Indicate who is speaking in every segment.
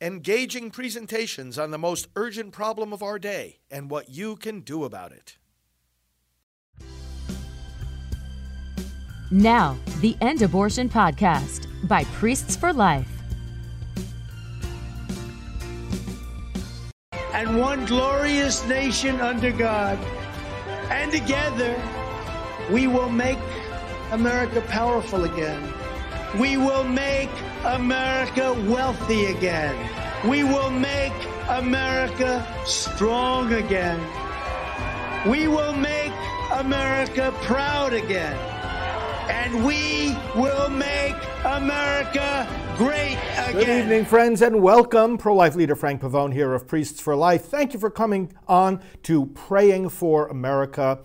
Speaker 1: engaging presentations on the most urgent problem of our day and what you can do about it.
Speaker 2: Now, the End Abortion Podcast by Priests for Life.
Speaker 3: And one glorious nation under God. And together, we will make America powerful again. We will make America wealthy again. We will make America strong again. We will make America proud again. And we will make America great again.
Speaker 4: Good evening, friends, and welcome. Pro life leader Frank Pavone here of Priests for Life. Thank you for coming on to Praying for America,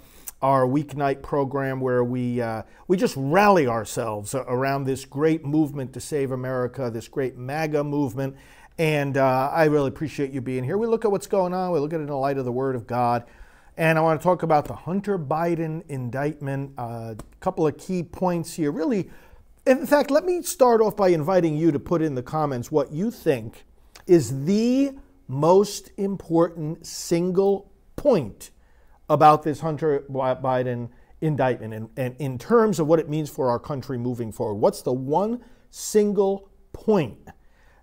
Speaker 4: our weeknight program where we, uh, we just rally ourselves around this great movement to save America, this great MAGA movement. And uh, I really appreciate you being here. We look at what's going on, we look at it in the light of the Word of God. And I want to talk about the Hunter Biden indictment. A uh, couple of key points here. Really, in fact, let me start off by inviting you to put in the comments what you think is the most important single point about this Hunter Biden indictment and, and in terms of what it means for our country moving forward. What's the one single point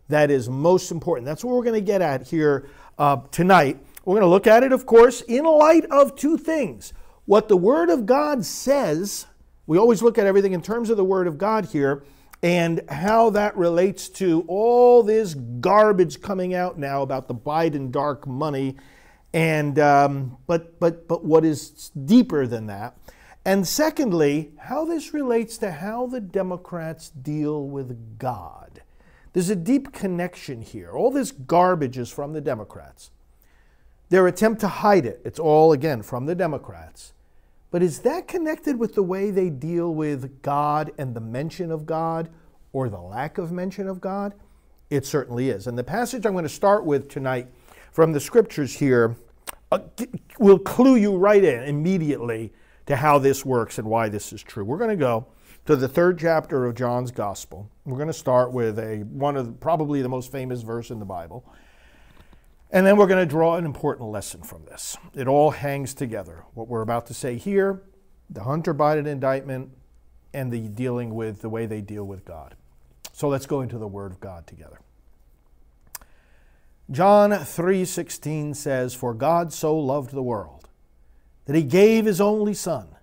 Speaker 4: that is most important? That's what we're going to get at here uh, tonight. We're going to look at it, of course, in light of two things. What the Word of God says, we always look at everything in terms of the Word of God here, and how that relates to all this garbage coming out now about the Biden dark money, and um, but but but what is deeper than that, and secondly, how this relates to how the Democrats deal with God. There's a deep connection here. All this garbage is from the Democrats. Their attempt to hide it, it's all again from the Democrats. But is that connected with the way they deal with God and the mention of God or the lack of mention of God? It certainly is. And the passage I'm going to start with tonight from the scriptures here Uh, will clue you right in immediately to how this works and why this is true. We're going to go to the third chapter of John's Gospel. We're going to start with a one of the, probably the most famous verse in the Bible. And then we're going to draw an important lesson from this. It all hangs together. What we're about to say here, the Hunter Biden indictment, and the dealing with the way they deal with God. So let's go into the Word of God together. John 3:16 says, "For God so loved the world that he gave his only son,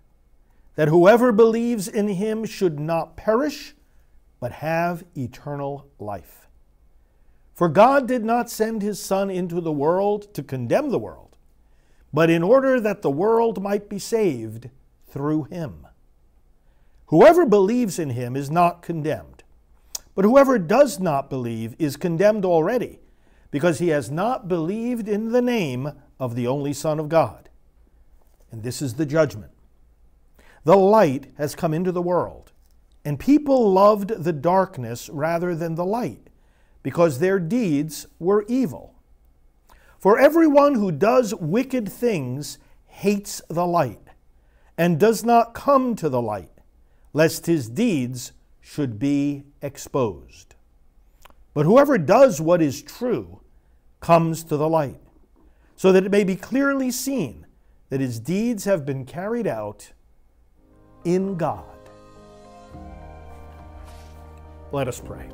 Speaker 4: that whoever believes in him should not perish, but have eternal life." For God did not send his Son into the world to condemn the world, but in order that the world might be saved through him. Whoever believes in him is not condemned, but whoever does not believe is condemned already, because he has not believed in the name of the only Son of God. And this is the judgment. The light has come into the world, and people loved the darkness rather than the light because their deeds were evil. For everyone who does wicked things hates the light, and does not come to the light, lest his deeds should be exposed. But whoever does what is true comes to the light, so that it may be clearly seen that his deeds have been carried out in God. Let us pray.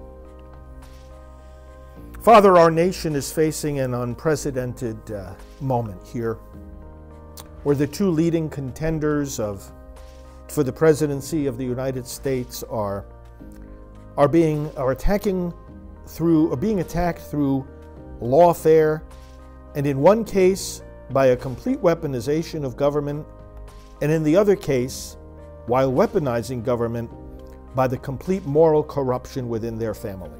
Speaker 4: Father, our nation is facing an unprecedented uh, moment here where the two leading contenders of, for the presidency of the United States are, are, being, are attacking through, are being attacked through lawfare, and in one case, by a complete weaponization of government, and in the other case, while weaponizing government, by the complete moral corruption within their family.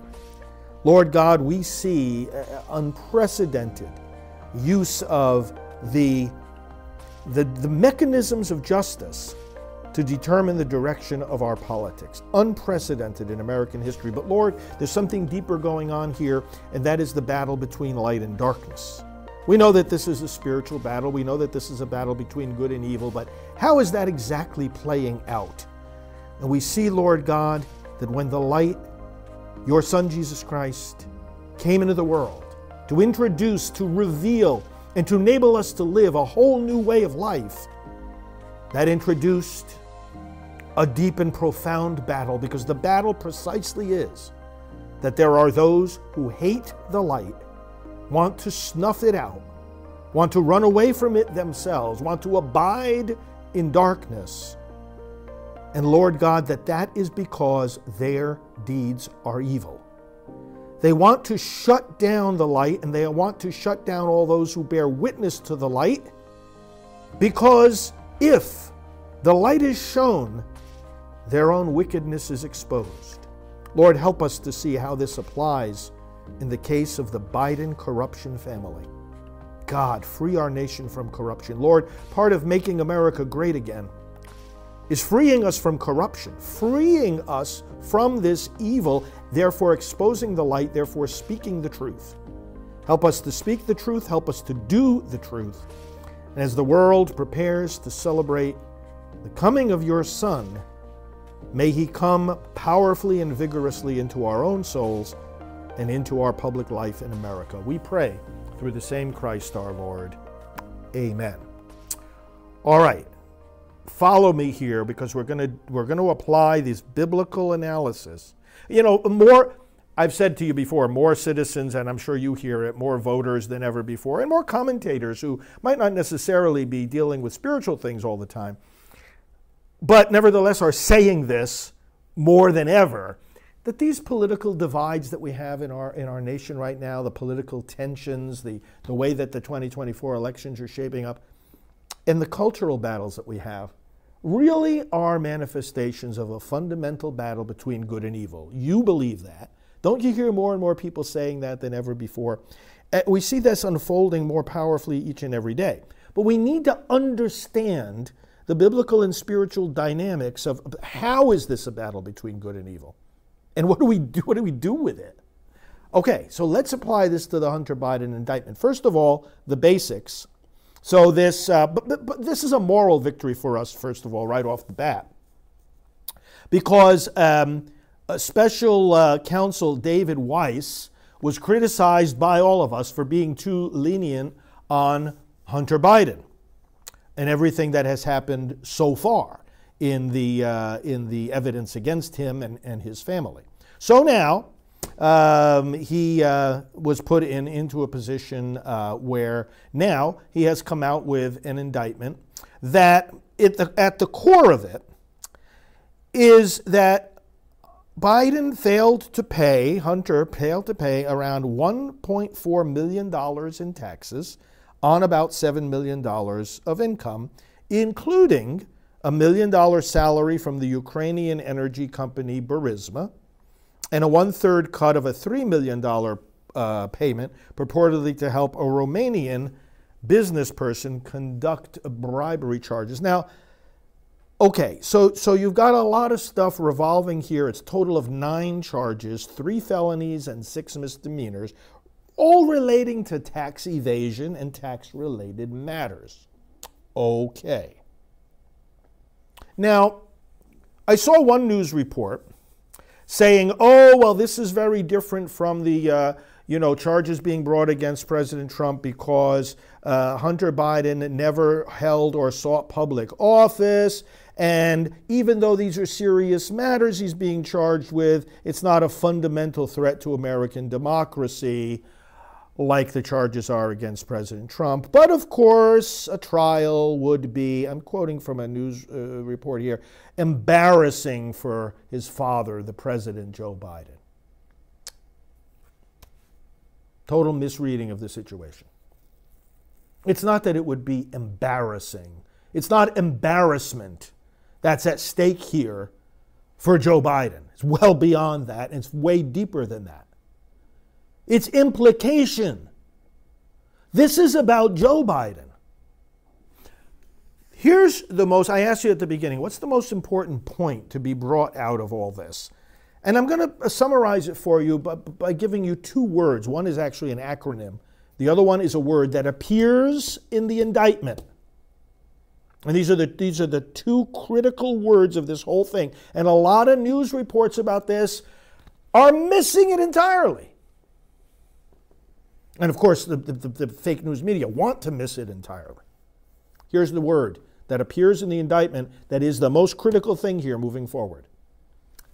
Speaker 4: Lord God, we see unprecedented use of the, the, the mechanisms of justice to determine the direction of our politics. Unprecedented in American history. But Lord, there's something deeper going on here, and that is the battle between light and darkness. We know that this is a spiritual battle. We know that this is a battle between good and evil, but how is that exactly playing out? And we see, Lord God, that when the light your Son Jesus Christ came into the world to introduce, to reveal, and to enable us to live a whole new way of life that introduced a deep and profound battle because the battle precisely is that there are those who hate the light, want to snuff it out, want to run away from it themselves, want to abide in darkness. And Lord God, that that is because their deeds are evil. They want to shut down the light and they want to shut down all those who bear witness to the light because if the light is shown, their own wickedness is exposed. Lord, help us to see how this applies in the case of the Biden corruption family. God, free our nation from corruption. Lord, part of making America great again is freeing us from corruption, freeing us from this evil, therefore exposing the light, therefore speaking the truth. Help us to speak the truth, help us to do the truth. And as the world prepares to celebrate the coming of your Son, may he come powerfully and vigorously into our own souls and into our public life in America. We pray through the same Christ our Lord. Amen. All right follow me here because we're going to we're going to apply this biblical analysis. You know, more I've said to you before, more citizens and I'm sure you hear it, more voters than ever before and more commentators who might not necessarily be dealing with spiritual things all the time. But nevertheless are saying this more than ever that these political divides that we have in our in our nation right now, the political tensions, the the way that the 2024 elections are shaping up, and the cultural battles that we have really are manifestations of a fundamental battle between good and evil. You believe that. Don't you hear more and more people saying that than ever before? Uh, we see this unfolding more powerfully each and every day. But we need to understand the biblical and spiritual dynamics of how is this a battle between good and evil? And what do we do, what do, we do with it? Okay, so let's apply this to the Hunter Biden indictment. First of all, the basics so this, uh, but, but, but, this is a moral victory for us, first of all, right off the bat, because um, special uh, counsel David Weiss was criticized by all of us for being too lenient on Hunter Biden and everything that has happened so far in the uh, in the evidence against him and, and his family. So now um, he uh, was put in into a position uh, where now he has come out with an indictment that it, at the core of it is that Biden failed to pay, Hunter failed to pay around $1.4 million in taxes on about $7 million of income, including a million dollar salary from the Ukrainian energy company Burisma and a one third cut of a $3 million uh, payment purportedly to help a Romanian business person conduct bribery charges. Now, okay, so, so you've got a lot of stuff revolving here. It's total of nine charges, three felonies and six misdemeanors, all relating to tax evasion and tax related matters. Okay. Now, I saw one news report saying, oh, well, this is very different from the. Uh, you know, charges being brought against President Trump because uh, Hunter Biden never held or sought public office. And even though these are serious matters he's being charged with, it's not a fundamental threat to American democracy like the charges are against President Trump. But of course, a trial would be, I'm quoting from a news uh, report here, embarrassing for his father, the President Joe Biden. Total misreading of the situation. It's not that it would be embarrassing, it's not embarrassment that's at stake here for Joe Biden. It's well beyond that, and it's way deeper than that its implication. This is about Joe Biden. Here's the most, I asked you at the beginning, what's the most important point to be brought out of all this? And I'm going to summarize it for you by, by giving you two words. One is actually an acronym, the other one is a word that appears in the indictment. And these are the these are the two critical words of this whole thing. And a lot of news reports about this are missing it entirely. And of course, the, the, the, fake news media want to miss it entirely. Here's the word that appears in the indictment that is the most critical thing here moving forward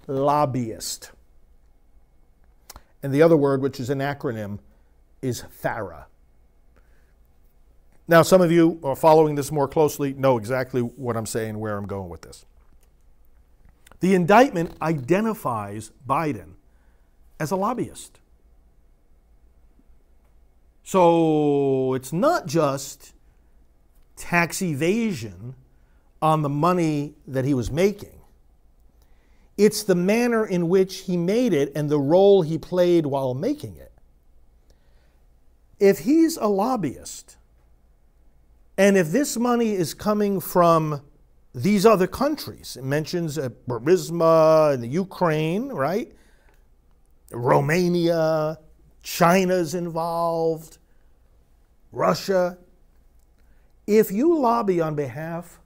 Speaker 4: lobbyist. And the other word, which is an acronym, is FARA. Now, some of you are following this more closely know exactly what I'm saying, where I'm going with this. The indictment identifies Biden as a lobbyist. So it's not just tax evasion on the money that he was making. It's the manner in which he made it and the role he played while making it. If he's a lobbyist, and if this money is coming from these other countries, it mentions uh, Burisma and the Ukraine, right? Romania, China's involved, Russia. If you lobby on behalf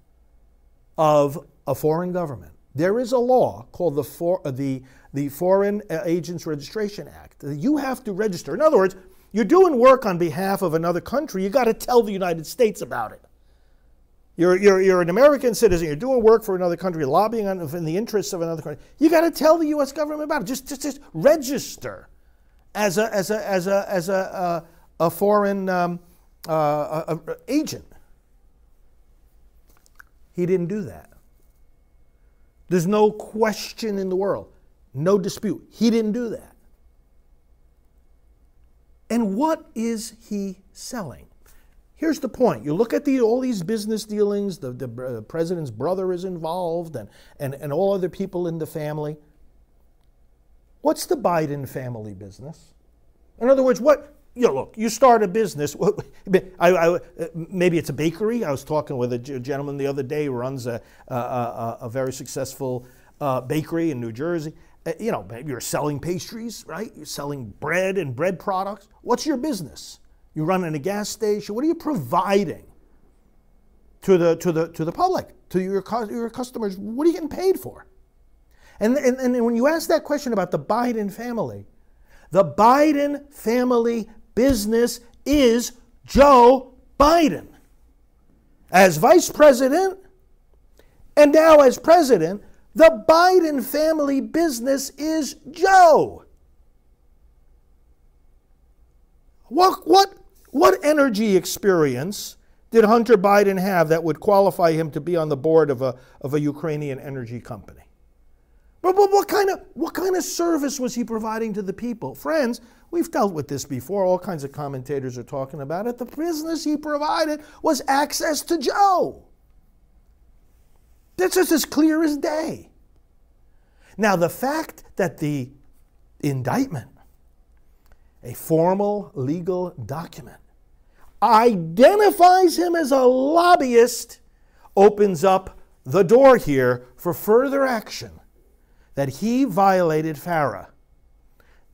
Speaker 4: of a foreign government, there is a law called the, for, uh, the, the Foreign Agents Registration Act. You have to register. In other words, you're doing work on behalf of another country, you got to tell the United States about it. You're, you're, you're an American citizen, you're doing work for another country, lobbying on, in the interests of another country. You got to tell the U.S. government about it. Just, just, just register as a, as a, as a, as a, uh, a foreign um, uh, a, a agent. He didn't do that. There's no question in the world, no dispute. He didn't do that. And what is he selling? Here's the point. You look at the, all these business dealings, the, the uh, president's brother is involved, and, and, and all other people in the family. What's the Biden family business? In other words, what, you know, look, you start a business. I, I, maybe it's a bakery. I was talking with a gentleman the other day who runs a, a, a, a very successful uh, bakery in New Jersey. Uh, you know, maybe you're selling pastries, right? You're selling bread and bread products. What's your business? You run in a gas station. What are you providing to the, to the, to the public, to your, your customers? What are you getting paid for? And, and, and when you ask that question about the Biden family, the Biden family business is Joe Biden. As vice president and now as president, the Biden family business is Joe. What, what, what energy experience did Hunter Biden have that would qualify him to be on the board of a, of a Ukrainian energy company? But, but what, kind of, what kind of service was he providing to the people? Friends, We've dealt with this before. All kinds of commentators are talking about it. The business he provided was access to Joe. That's just as clear as day. Now, the fact that the indictment, a formal legal document, identifies him as a lobbyist opens up the door here for further action that he violated FARA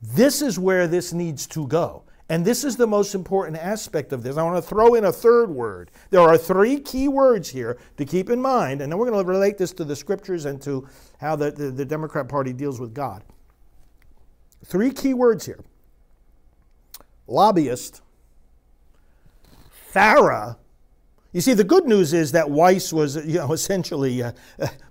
Speaker 4: this is where this needs to go. And this is the most important aspect of this. I want to throw in a third word. There are three key words here to keep in mind, and then we're going to relate this to the scriptures and to how the, the, the Democrat Party deals with God. Three key words here lobbyist, FARA. You see, the good news is that Weiss was you know, essentially uh,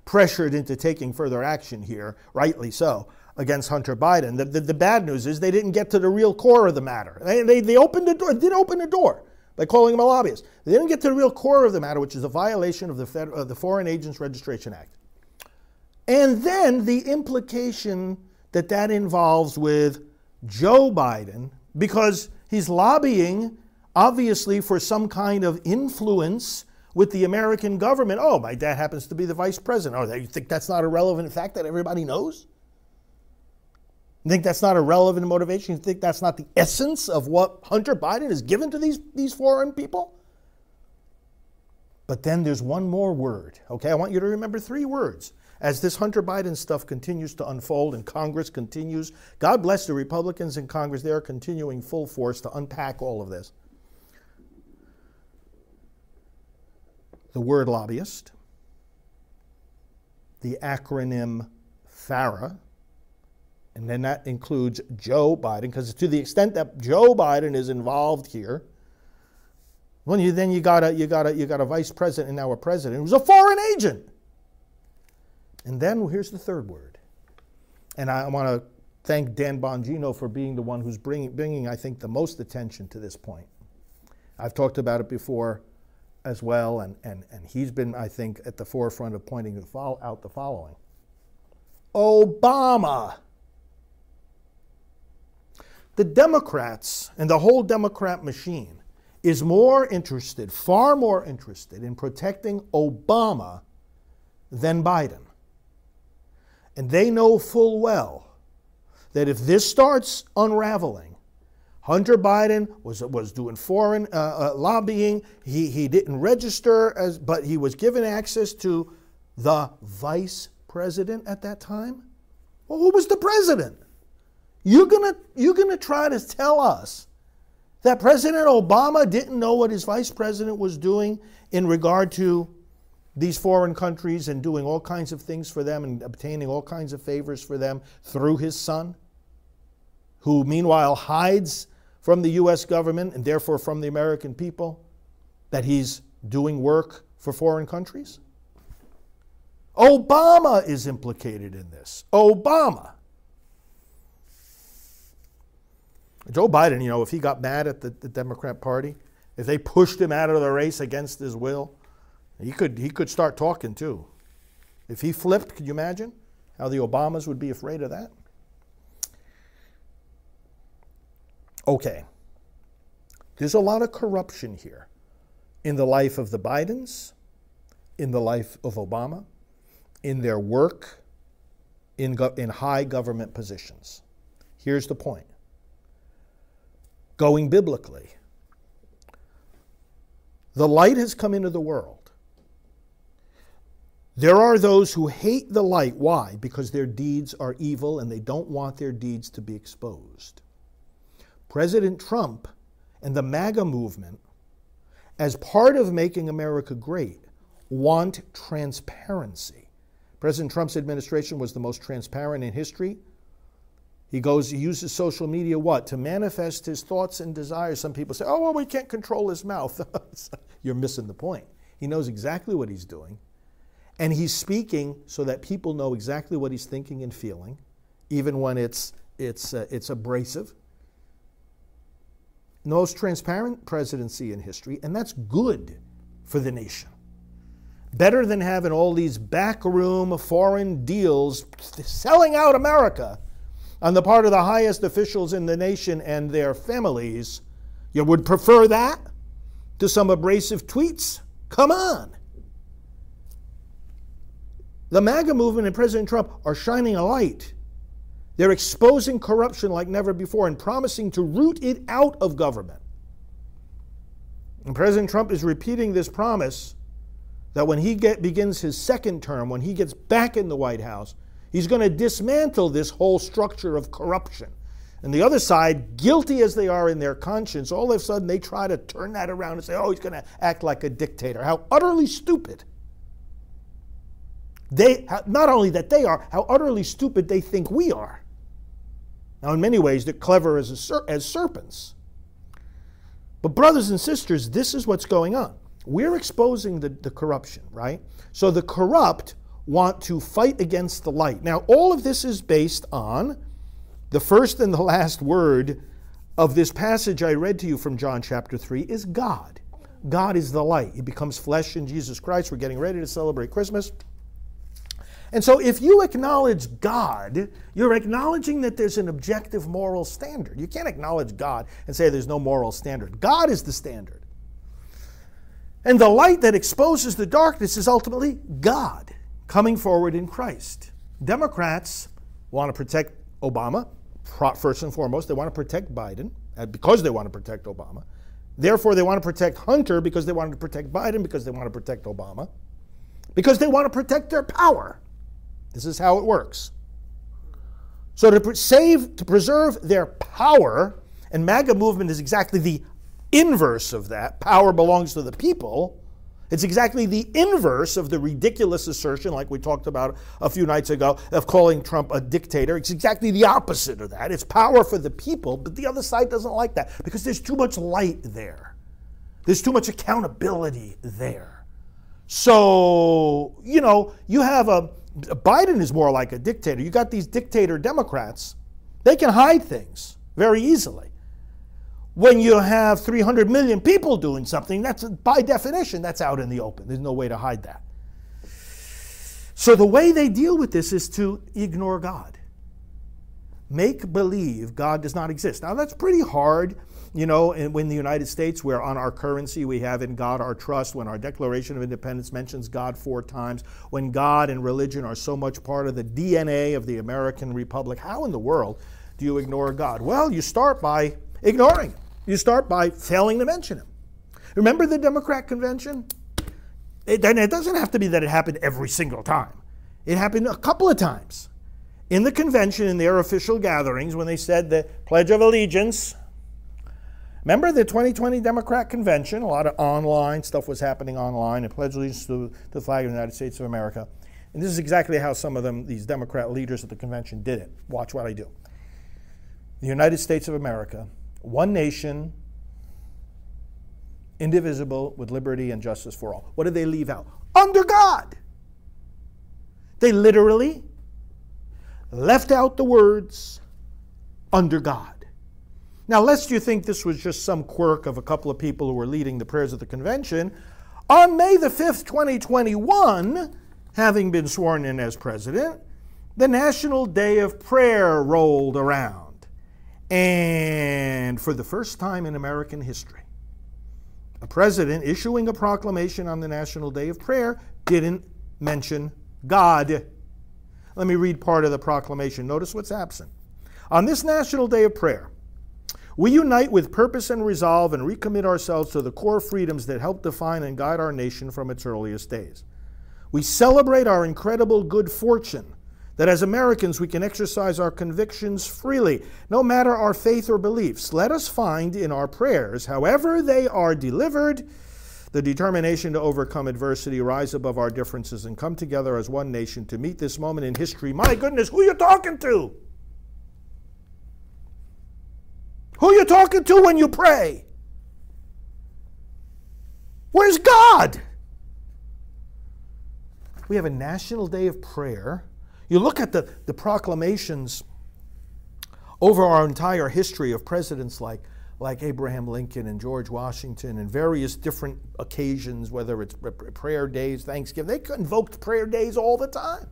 Speaker 4: pressured into taking further action here, rightly so against Hunter Biden. The, the, the, bad news is they didn't get to the real core of the matter. They, they, they opened the door, did open the door by calling him a lobbyist. They didn't get to the real core of the matter, which is a violation of the, Fed, uh, the Foreign Agents Registration Act. And then the implication that that involves with Joe Biden, because he's lobbying, obviously, for some kind of influence with the American government. Oh, my dad happens to be the vice president. Oh, you think that's not a relevant fact that everybody knows? You think that's not a relevant motivation? You think that's not the essence of what Hunter Biden has given to these, these foreign people? But then there's one more word, okay? I want you to remember three words. As this Hunter Biden stuff continues to unfold and Congress continues, God bless the Republicans in Congress, they are continuing full force to unpack all of this. The word lobbyist, the acronym FARA, and then that includes Joe Biden, because to the extent that Joe Biden is involved here, well, you, then you got a you got a you got a vice president and now a president who's a foreign agent. And then here's the third word, and I want to thank Dan Bongino for being the one who's bringing bringing I think the most attention to this point. I've talked about it before as well, and, and, and he's been, I think, at the forefront of pointing out the following Obama. The Democrats and the whole Democrat machine is more interested, far more interested, in protecting Obama than Biden. And they know full well that if this starts unraveling, Hunter Biden was, was doing foreign uh, uh, lobbying. He, he didn't register, as, but he was given access to the vice president at that time. Well, who was the president? You're gonna, you're gonna try to tell us that President Obama didn't know what his vice president was doing in regard to these foreign countries and doing all kinds of things for them and obtaining all kinds of favors for them through his son, who meanwhile hides from the U.S. government and therefore from the American people that he's doing work for foreign countries? Obama is implicated in this. Obama. Joe Biden, you know, if he got mad at the, the, Democrat Party, if they pushed him out of the race against his will, he could, he could start talking too. If he flipped, could you imagine how the Obamas would be afraid of that? Okay, there's a lot of corruption here in the life of the Bidens, in the life of Obama, in their work, in, go- in high government positions. Here's the point going biblically, the light has come into the world. There are those who hate the light. Why? Because their deeds are evil and they don't want their deeds to be exposed. President Trump and the MAGA movement, as part of making America great, want transparency. President Trump's administration was the most transparent in history. He goes, he uses social media what? To manifest his thoughts and desires. Some people say, oh, well, we can't control his mouth. You're missing the point. He knows exactly what he's doing. And he's speaking so that people know exactly what he's thinking and feeling, even when it's, it's, uh, it's abrasive most transparent presidency in history, and that's good for the nation. Better than having all these backroom foreign deals selling out America on the part of the highest officials in the nation and their families. You would prefer that to some abrasive tweets? Come on. The MAGA movement and President Trump are shining a light they're exposing corruption like never before and promising to root it out of government. And President Trump is repeating this promise that when he get, begins his second term, when he gets back in the White House, he's going to dismantle this whole structure of corruption. And the other side, guilty as they are in their conscience, all of a sudden they try to turn that around and say, oh, he's going to act like a dictator. How utterly stupid. They, not only that they are, how utterly stupid they think we are. Now, in many ways, they're clever as, ser- as serpents. But, brothers and sisters, this is what's going on. We're exposing the, the corruption, right? So the corrupt want to fight against the light. Now, all of this is based on the first and the last word of this passage I read to you from John chapter 3 is God. God is the light. He becomes flesh in Jesus Christ. We're getting ready to celebrate Christmas. And so, if you acknowledge God, you're acknowledging that there's an objective moral standard. You can't acknowledge God and say there's no moral standard. God is the standard. And the light that exposes the darkness is ultimately God coming forward in Christ. Democrats want to protect Obama, first and foremost. They want to protect Biden uh, because they want to protect Obama. Therefore, they want to protect Hunter because they want to protect Biden because they want to protect Obama. Because they want to protect their power. This is how it works. So to save, to preserve their power, and MAGA movement is exactly the inverse of that. Power belongs to the people, It's exactly the inverse of the ridiculous assertion, like we talked about a few nights ago, of calling Trump a dictator. It's exactly the opposite of that. It's power for the people, but the other side doesn't like that because there's too much light there. There's too much accountability there. So, you know, you have a Biden is more like a dictator. You got these dictator Democrats, they can hide things very easily when you have 300 million people doing something, that's by definition, that's out in the open. There's no way to hide that. So the way they deal with this is to ignore God. Make believe God does not exist. Now that's pretty hard, you know, in, the United States, where on our currency we have in God our trust, when our Declaration of Independence mentions God four times, when God and religion are so much part of the DNA of the American Republic, how in the world do you ignore God? Well, you start by ignoring him. You start by failing to mention him. Remember the Democrat convention? It, and it doesn't have to be that it happened every single time. It happened a couple of times. In the convention, in their official gatherings, when they said the Pledge of Allegiance, remember the 2020 Democrat convention? A lot of online stuff was happening online, and Pledge Allegiance to the flag of the United States of America. And this is exactly how some of them, these Democrat leaders at the convention, did it. Watch what I do. The United States of America one nation, indivisible, with liberty and justice for all. What did they leave out? Under God. They literally left out the words under God. Now, lest you think this was just some quirk of a couple of people who were leading the prayers of the convention, on May the 5th, 2021, having been sworn in as president, the National Day of Prayer rolled around. And for the first time in American history, a president issuing a proclamation on the National Day of Prayer didn't mention God. Let me read part of the proclamation. Notice what's absent. On this National Day of Prayer, we unite with purpose and resolve and recommit ourselves to the core freedoms that help define and guide our nation from its earliest days. We celebrate our incredible good fortune that as Americans we can exercise our convictions freely, no matter our faith or beliefs. Let us find in our prayers, however they are delivered, the determination to overcome adversity, rise above our differences, and come together as one nation to meet this moment in history. My goodness, who are you talking to? Who are you talking to when you pray? Where's God? We have a national day of prayer you look at the, the proclamations over our entire history of presidents like, like Abraham Lincoln and George Washington and various different occasions, whether it's prayer days, Thanksgiving, they invoked prayer days all the time.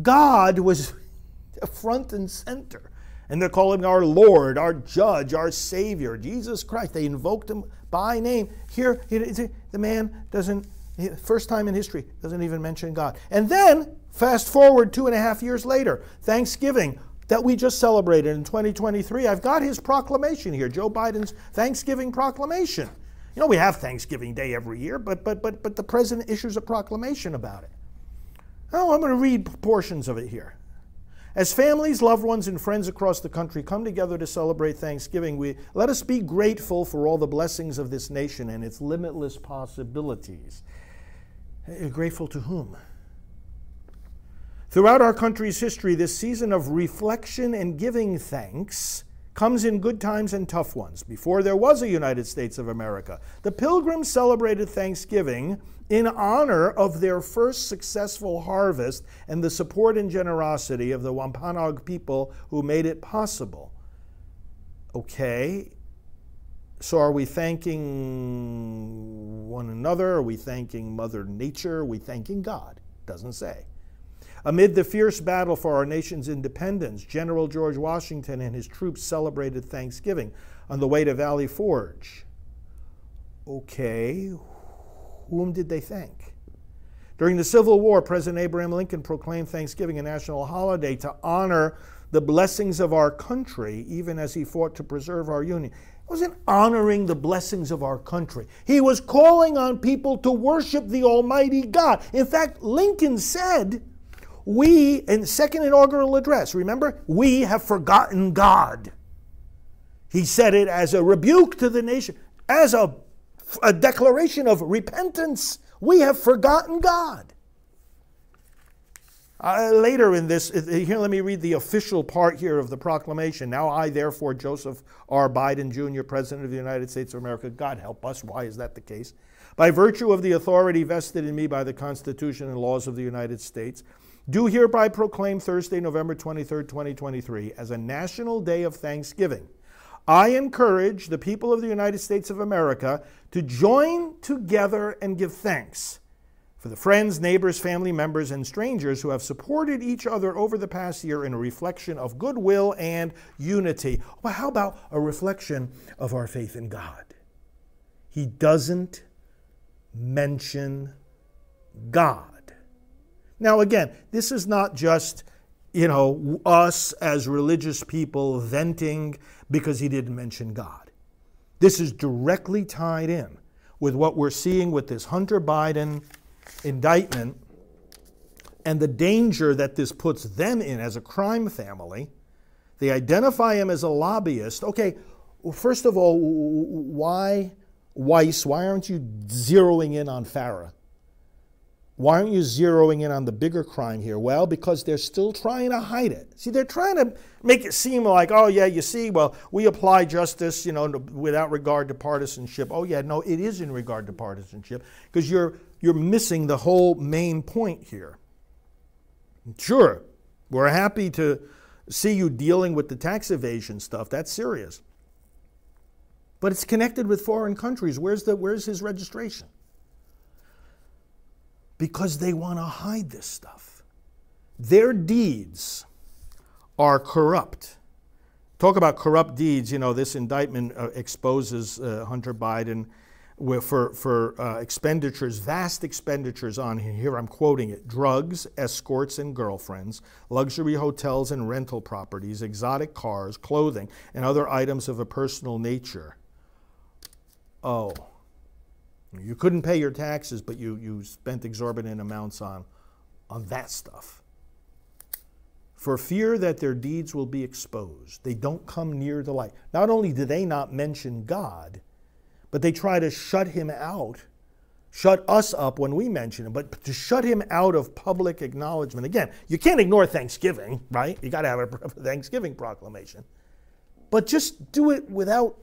Speaker 4: God was front and center. And they're calling our Lord, our Judge, our Savior, Jesus Christ. They invoked him by name. Here, the man doesn't, first time in history, doesn't even mention God. And then Fast forward two and a half years later, Thanksgiving that we just celebrated in 2023. I've got his proclamation here, Joe Biden's Thanksgiving proclamation. You know, we have Thanksgiving Day every year, but but but but the president issues a proclamation about it. Oh, I'm going to read portions of it here. As families, loved ones, and friends across the country come together to celebrate Thanksgiving, we let us be grateful for all the blessings of this nation and its limitless possibilities. Eh, grateful to whom? Throughout our country's history, this season of reflection and giving thanks comes in good times and tough ones. Before there was a United States of America, the Pilgrims celebrated Thanksgiving in honor of their first successful harvest and the support and generosity of the Wampanoag people who made it possible. Okay, so are we thanking one another? Are we thanking Mother Nature? Are we thanking God? Doesn't say. Amid the fierce battle for our nation's independence, General George Washington and his troops celebrated Thanksgiving on the way to Valley Forge. Okay, whom did they thank? During the Civil War, President Abraham Lincoln proclaimed Thanksgiving a national holiday to honor the blessings of our country, even as he fought to preserve our union. He wasn't honoring the blessings of our country. He was calling on people to worship the Almighty God. In fact, Lincoln said, we, in second inaugural address, remember, we have forgotten God. He said it as a rebuke to the nation, as a a declaration of repentance. We have forgotten God. Uh, later in this, here, let me read the official part here of the proclamation. Now, I, therefore, Joseph R. Biden Jr., President of the United States of America, God help us, why is that the case? By virtue of the authority vested in me by the Constitution and laws of the United States, do hereby proclaim Thursday, November 23, 2023, as a national day of thanksgiving. I encourage the people of the United States of America to join together and give thanks for the friends, neighbors, family members, and strangers who have supported each other over the past year in a reflection of goodwill and unity. Well, how about a reflection of our faith in God? He doesn't mention God. Now, again, this is not just, you know, us as religious people venting because he didn't mention God. This is directly tied in with what we're seeing with this Hunter Biden indictment and the danger that this puts them in as a crime family. They identify him as a lobbyist. Okay, well, first of all, why Weiss? Why aren't you zeroing in on FARA? Why aren't you zeroing in on the bigger crime here? Well, because they're still trying to hide it. See, they're trying to make it seem like, oh, yeah, you see, well, we apply justice, you know, without regard to partisanship. Oh, yeah, no, it is in regard to partisanship because you're, you're missing the whole main point here. Sure, we're happy to see you dealing with the tax evasion stuff. That's serious. But it's connected with foreign countries. Where's, the, where's his registration? Because they want to hide this stuff. Their deeds are corrupt. Talk about corrupt deeds. You know, this indictment uh, exposes uh, Hunter Biden for, for uh, expenditures, vast expenditures on, here I'm quoting it, drugs, escorts, and girlfriends, luxury hotels and rental properties, exotic cars, clothing, and other items of a personal nature. Oh. You couldn't pay your taxes, but you, you spent exorbitant amounts on, on that stuff. For fear that their deeds will be exposed, they don't come near the light. Not only do they not mention God, but they try to shut him out, shut us up when we mention him, but to shut him out of public acknowledgement. Again, you can't ignore Thanksgiving, right? You got to have a Thanksgiving proclamation. But just do it without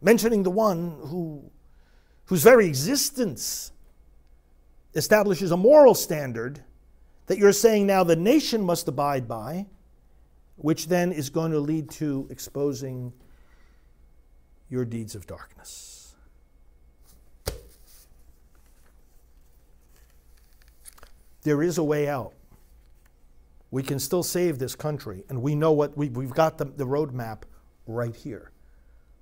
Speaker 4: mentioning the one who, whose very existence establishes a moral standard that you're saying now the nation must abide by, which then is going to lead to exposing your deeds of darkness. There is a way out. We can still save this country, and we know what we, have got the, the roadmap right here.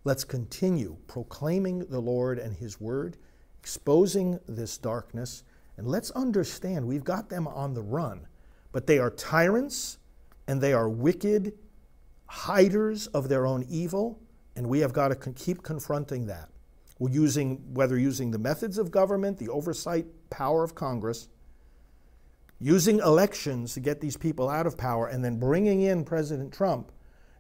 Speaker 4: Let's continue proclaiming the Lord and His word, exposing this darkness, and let's understand we've got them on the run, but they are tyrants and they are wicked hiders of their own evil, and we have got to keep confronting that. We're using, whether using the methods of government, the oversight power of Congress, using elections to get these people out of power, and then bringing in President Trump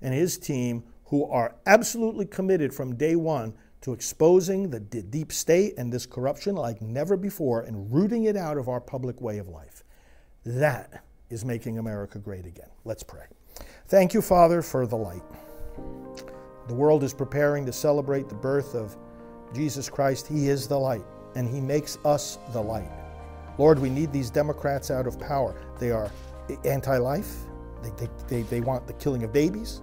Speaker 4: and his team who are absolutely committed from day one to exposing the deep state and this corruption like never before and rooting it out of our public way of life. That is making America great again. Let's pray. Thank you, Father, for the light. The world is preparing to celebrate the birth of Jesus Christ. He is the light, and He makes us the light. Lord, we need these Democrats out of power. They are anti life, they, they, they, they want the killing of babies,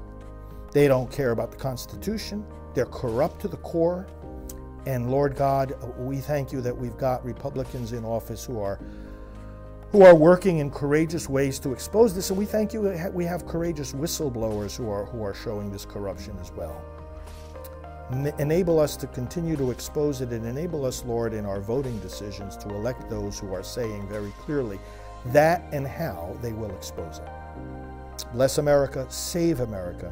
Speaker 4: they don't care about the Constitution. They're corrupt to the core. And Lord God, we thank you that we've got Republicans in office who are who are working in courageous ways to expose this. And we thank you that we have courageous whistleblowers who are who are showing this corruption as well. Enable us to continue to expose it and enable us, Lord, in our voting decisions to elect those who are saying very clearly that and how they will expose it. Bless America, save America.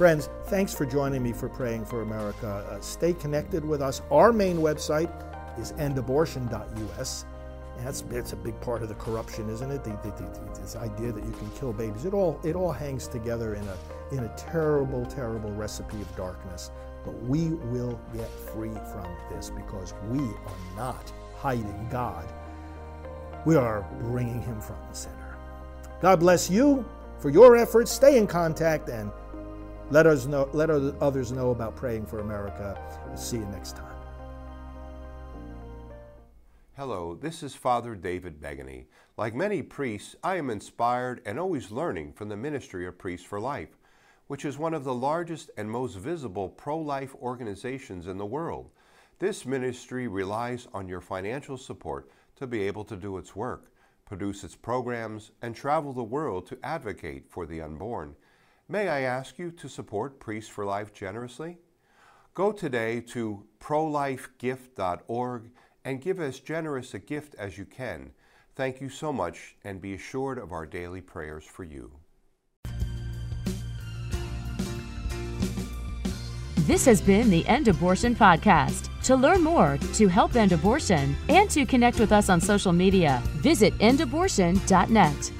Speaker 4: Friends, thanks for joining me for Praying for America. Uh, stay connected with us. Our main website is endabortion.us. That's it's a big part of the corruption, isn't it? The, the, the, this idea that you can kill babies. It all it all hangs together in a in a terrible, terrible recipe of darkness. But we will get free from this because we are not hiding God. We are bringing Him front and center. God bless you for your efforts. Stay in contact and let us know. Let others know about praying for America. See you next time.
Speaker 5: Hello, this is Father David Begany. Like many priests, I am inspired and always learning from the ministry of Priests for Life, which is one of the largest and most visible pro life organizations in the world. This ministry relies on your financial support to be able to do its work, produce its programs, and travel the world to advocate for the unborn. May I ask you to support Priests for Life generously? Go today to prolifegift.org and give as generous a gift as you can. Thank you so much, and be assured of our daily prayers for you.
Speaker 2: This has been the End Abortion Podcast. To learn more, to help end abortion, and to connect with us on social media, visit endabortion.net.